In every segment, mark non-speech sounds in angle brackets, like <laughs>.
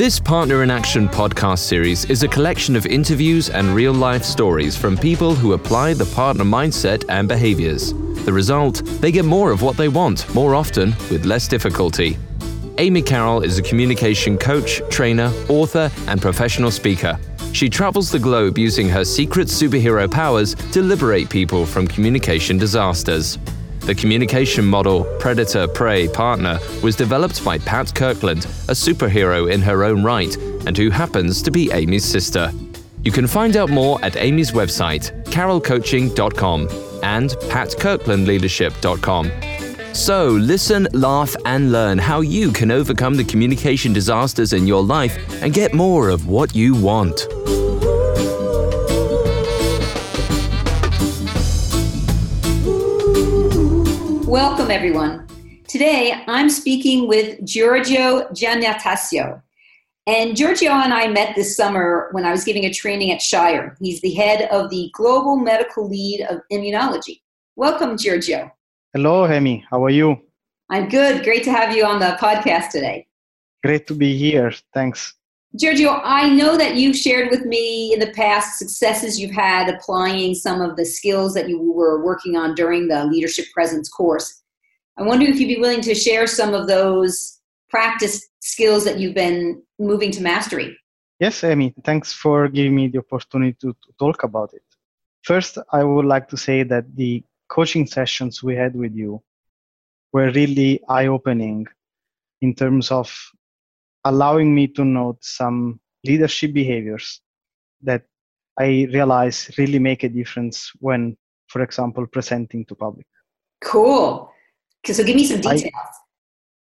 This Partner in Action podcast series is a collection of interviews and real life stories from people who apply the partner mindset and behaviors. The result, they get more of what they want more often with less difficulty. Amy Carroll is a communication coach, trainer, author, and professional speaker. She travels the globe using her secret superhero powers to liberate people from communication disasters. The communication model Predator Prey Partner was developed by Pat Kirkland, a superhero in her own right, and who happens to be Amy's sister. You can find out more at Amy's website, carrollcoaching.com and patkirklandleadership.com. So, listen, laugh, and learn how you can overcome the communication disasters in your life and get more of what you want. Welcome, everyone. Today, I'm speaking with Giorgio Giannatasio. And Giorgio and I met this summer when I was giving a training at Shire. He's the head of the Global Medical Lead of Immunology. Welcome, Giorgio. Hello, Amy. How are you? I'm good. Great to have you on the podcast today. Great to be here. Thanks. Giorgio, I know that you've shared with me in the past successes you've had applying some of the skills that you were working on during the Leadership Presence course. I wonder if you'd be willing to share some of those practice skills that you've been moving to mastery. Yes, Amy, thanks for giving me the opportunity to, to talk about it. First, I would like to say that the coaching sessions we had with you were really eye opening in terms of allowing me to note some leadership behaviors that I realize really make a difference when, for example, presenting to public. Cool. So give me some details. I,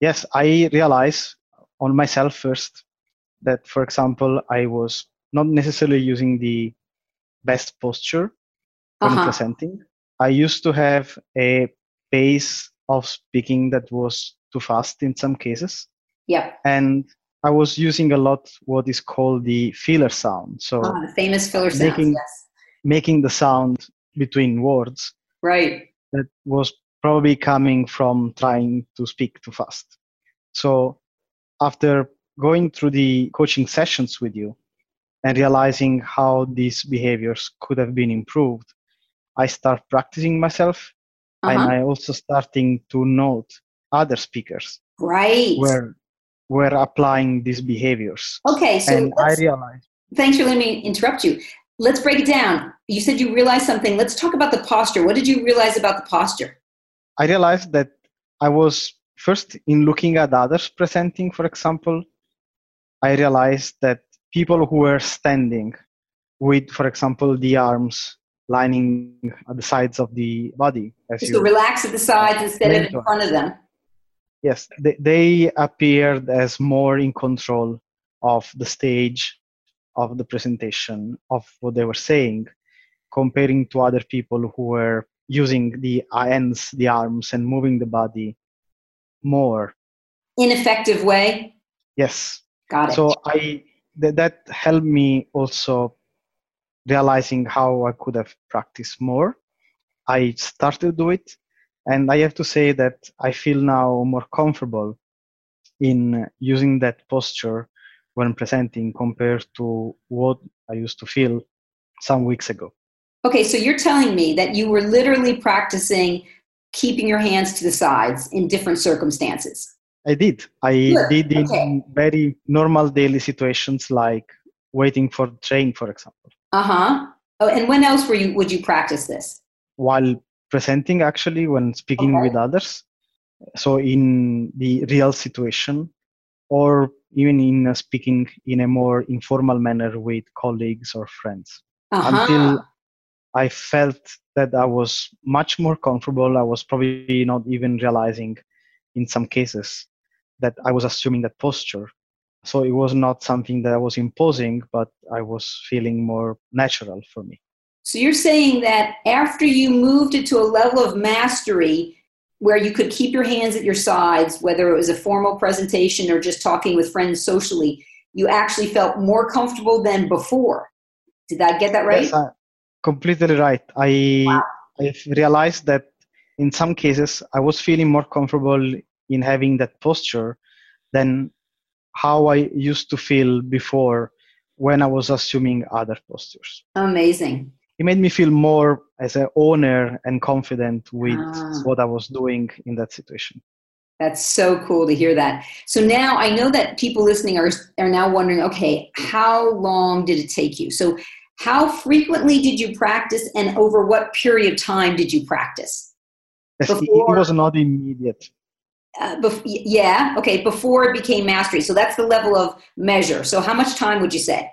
yes, I realize on myself first that, for example, I was not necessarily using the best posture when uh-huh. presenting. I used to have a pace of speaking that was too fast in some cases. Yeah. And I was using a lot what is called the filler sound. So oh, the famous filler sound. Making, yes. making the sound between words. Right. That was probably coming from trying to speak too fast. So after going through the coaching sessions with you and realizing how these behaviors could have been improved, I start practicing myself uh-huh. and I also starting to note other speakers. Right. Where were applying these behaviors. Okay, so and I realized. Thanks for letting me interrupt you. Let's break it down. You said you realized something. Let's talk about the posture. What did you realize about the posture? I realized that I was first in looking at others presenting, for example, I realized that people who were standing with, for example, the arms lining at the sides of the body. As so you relax at the sides instead of in front of them yes they, they appeared as more in control of the stage of the presentation of what they were saying comparing to other people who were using the ends the arms and moving the body more. Ineffective way? Yes. Got it. So i th- that helped me also realizing how i could have practiced more. I started to do it and I have to say that I feel now more comfortable in using that posture when presenting compared to what I used to feel some weeks ago. Okay, so you're telling me that you were literally practicing keeping your hands to the sides in different circumstances. I did. I Good. did in okay. very normal daily situations like waiting for train, for example. Uh huh. Oh, and when else were you would you practice this? While presenting actually when speaking okay. with others so in the real situation or even in uh, speaking in a more informal manner with colleagues or friends uh-huh. until i felt that i was much more comfortable i was probably not even realizing in some cases that i was assuming that posture so it was not something that i was imposing but i was feeling more natural for me so you're saying that after you moved it to a level of mastery where you could keep your hands at your sides, whether it was a formal presentation or just talking with friends socially, you actually felt more comfortable than before. Did I get that right? Yes, uh, completely right. I wow. I realized that in some cases I was feeling more comfortable in having that posture than how I used to feel before when I was assuming other postures. Amazing. It made me feel more as an owner and confident with Ah. what I was doing in that situation. That's so cool to hear that. So now I know that people listening are are now wondering, okay, how long did it take you? So how frequently did you practice and over what period of time did you practice? Yes, it- Before- it was not immediate. Uh, bef- yeah, okay, before it became mastery. So that's the level of measure. So how much time would you say?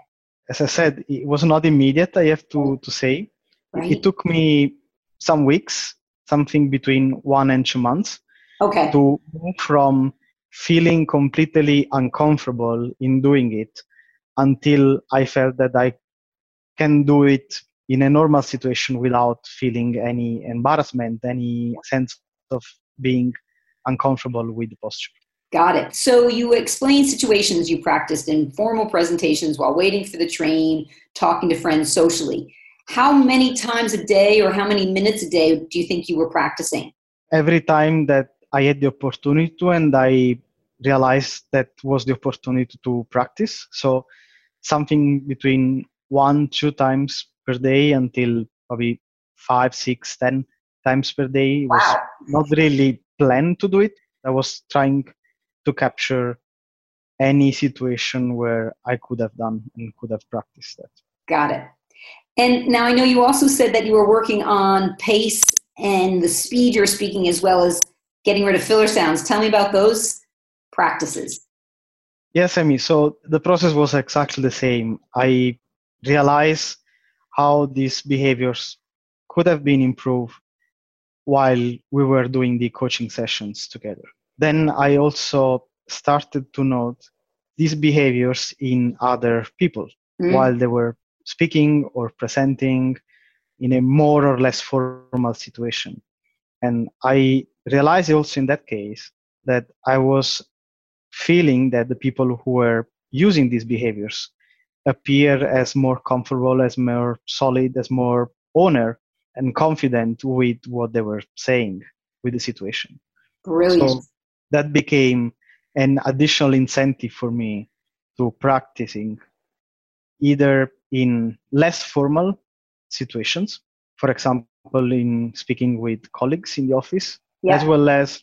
As I said, it was not immediate, I have to, to say. Right? It took me some weeks, something between one and two months, Okay. to move from feeling completely uncomfortable in doing it until I felt that I can do it in a normal situation without feeling any embarrassment, any sense of being uncomfortable with the posture. Got it. So you explained situations you practiced in formal presentations while waiting for the train, talking to friends socially. How many times a day or how many minutes a day do you think you were practicing? Every time that I had the opportunity to, and I realized that was the opportunity to practice. So something between one, two times per day until probably five, six, ten times per day. It was Wow. not really planned to do it. I was trying to capture any situation where I could have done and could have practiced that. Got it. And now I know you also said that you were working on pace and the speed you're speaking as well as getting rid of filler sounds. Tell me about those practices. Yes, Amy. So the process was exactly the same. I realized how these behaviors could have been improved while we were doing the coaching sessions together. Then I also started to note these behaviors in other people Mm, while they were speaking or presenting in a more or less formal situation. And I realized also in that case that I was feeling that the people who were using these behaviors appear as more comfortable, as more solid, as more owner and confident with what they were saying with the situation. Brilliant. So that became an additional incentive for me to practicing either in less formal situations, for example, in speaking with colleagues in the office, yeah. as well as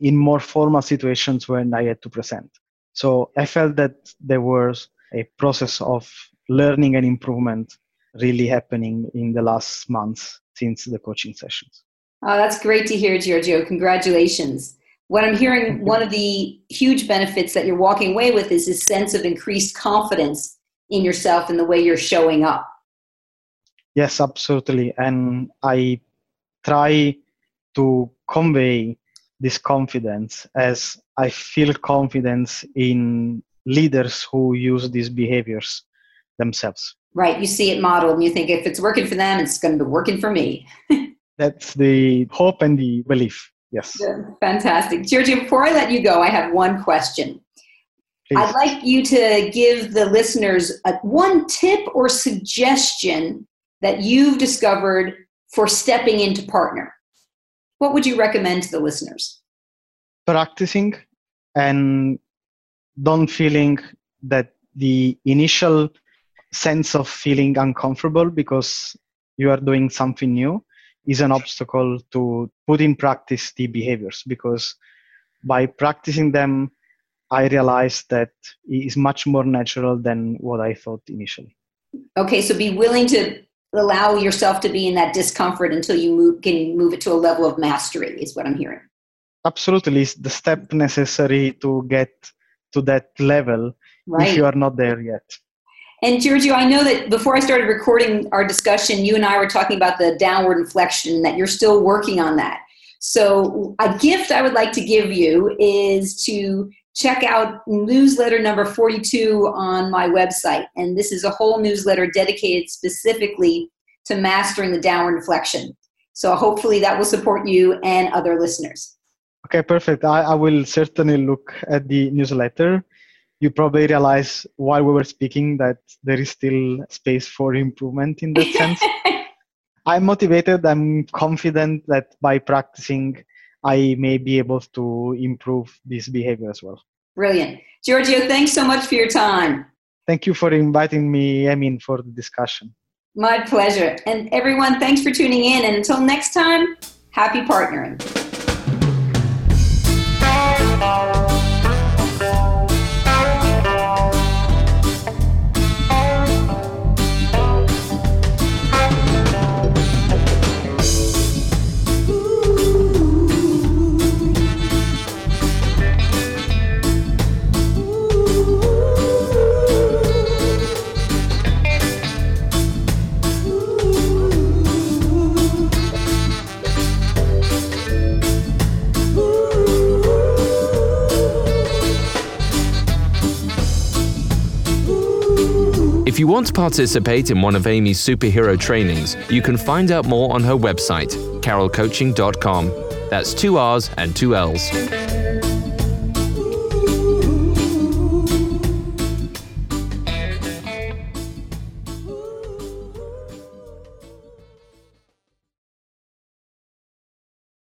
in more formal situations when I had to present. So I felt that there was a process of learning and improvement really happening in the last months since the coaching sessions. Oh, that's great to hear, Giorgio. Congratulations. What I'm hearing, one of the huge benefits that you're walking away with is this sense of increased confidence in yourself and the way you're showing up. Yes, absolutely. And I try to convey this confidence as I feel confidence in leaders who use these behaviors themselves. Right. You see it modeled and you think if it's working for them, it's going to be working for me. <laughs> That's the hope and the belief. Yes. Fantastic. Giorgio, before I let you go, I have one question. Please. I'd like you to give the listeners a, one tip or suggestion that you've discovered for stepping into partner. What would you recommend to the listeners? Practicing and don't feeling that the initial sense of feeling uncomfortable because you are doing something new is an obstacle to put in practice the behaviors because by practicing them i realized that it is much more natural than what i thought initially Okay, so be willing to allow yourself to be in that discomfort until you move, can move it to a level of mastery, is what I'm hearing. absolutely it's the step necessary to get to that level Right. if you are not there yet And Giorgio, I know that before I started recording our discussion, you and I were talking about the downward inflection, that you're still working on that. So, a gift I would like to give you is to check out newsletter number 42 on my website. And this is a whole newsletter dedicated specifically to mastering the downward inflection. So, hopefully, that will support you and other listeners. Okay perfect I, I will certainly look at the newsletter you probably realize while we were speaking that there is still space for improvement in that sense <laughs> i'm motivated i'm confident that by practicing i may be able to improve this behavior as well Brilliant. Giorgio, thanks so much for your time. Thank you for inviting me, I mean, for the discussion. My pleasure. And everyone, thanks for tuning in. And until next time, happy partnering. If you want to participate in one of Amy's superhero trainings, you can find out more on her website, carrollcoaching.com. That's two R's and two L's.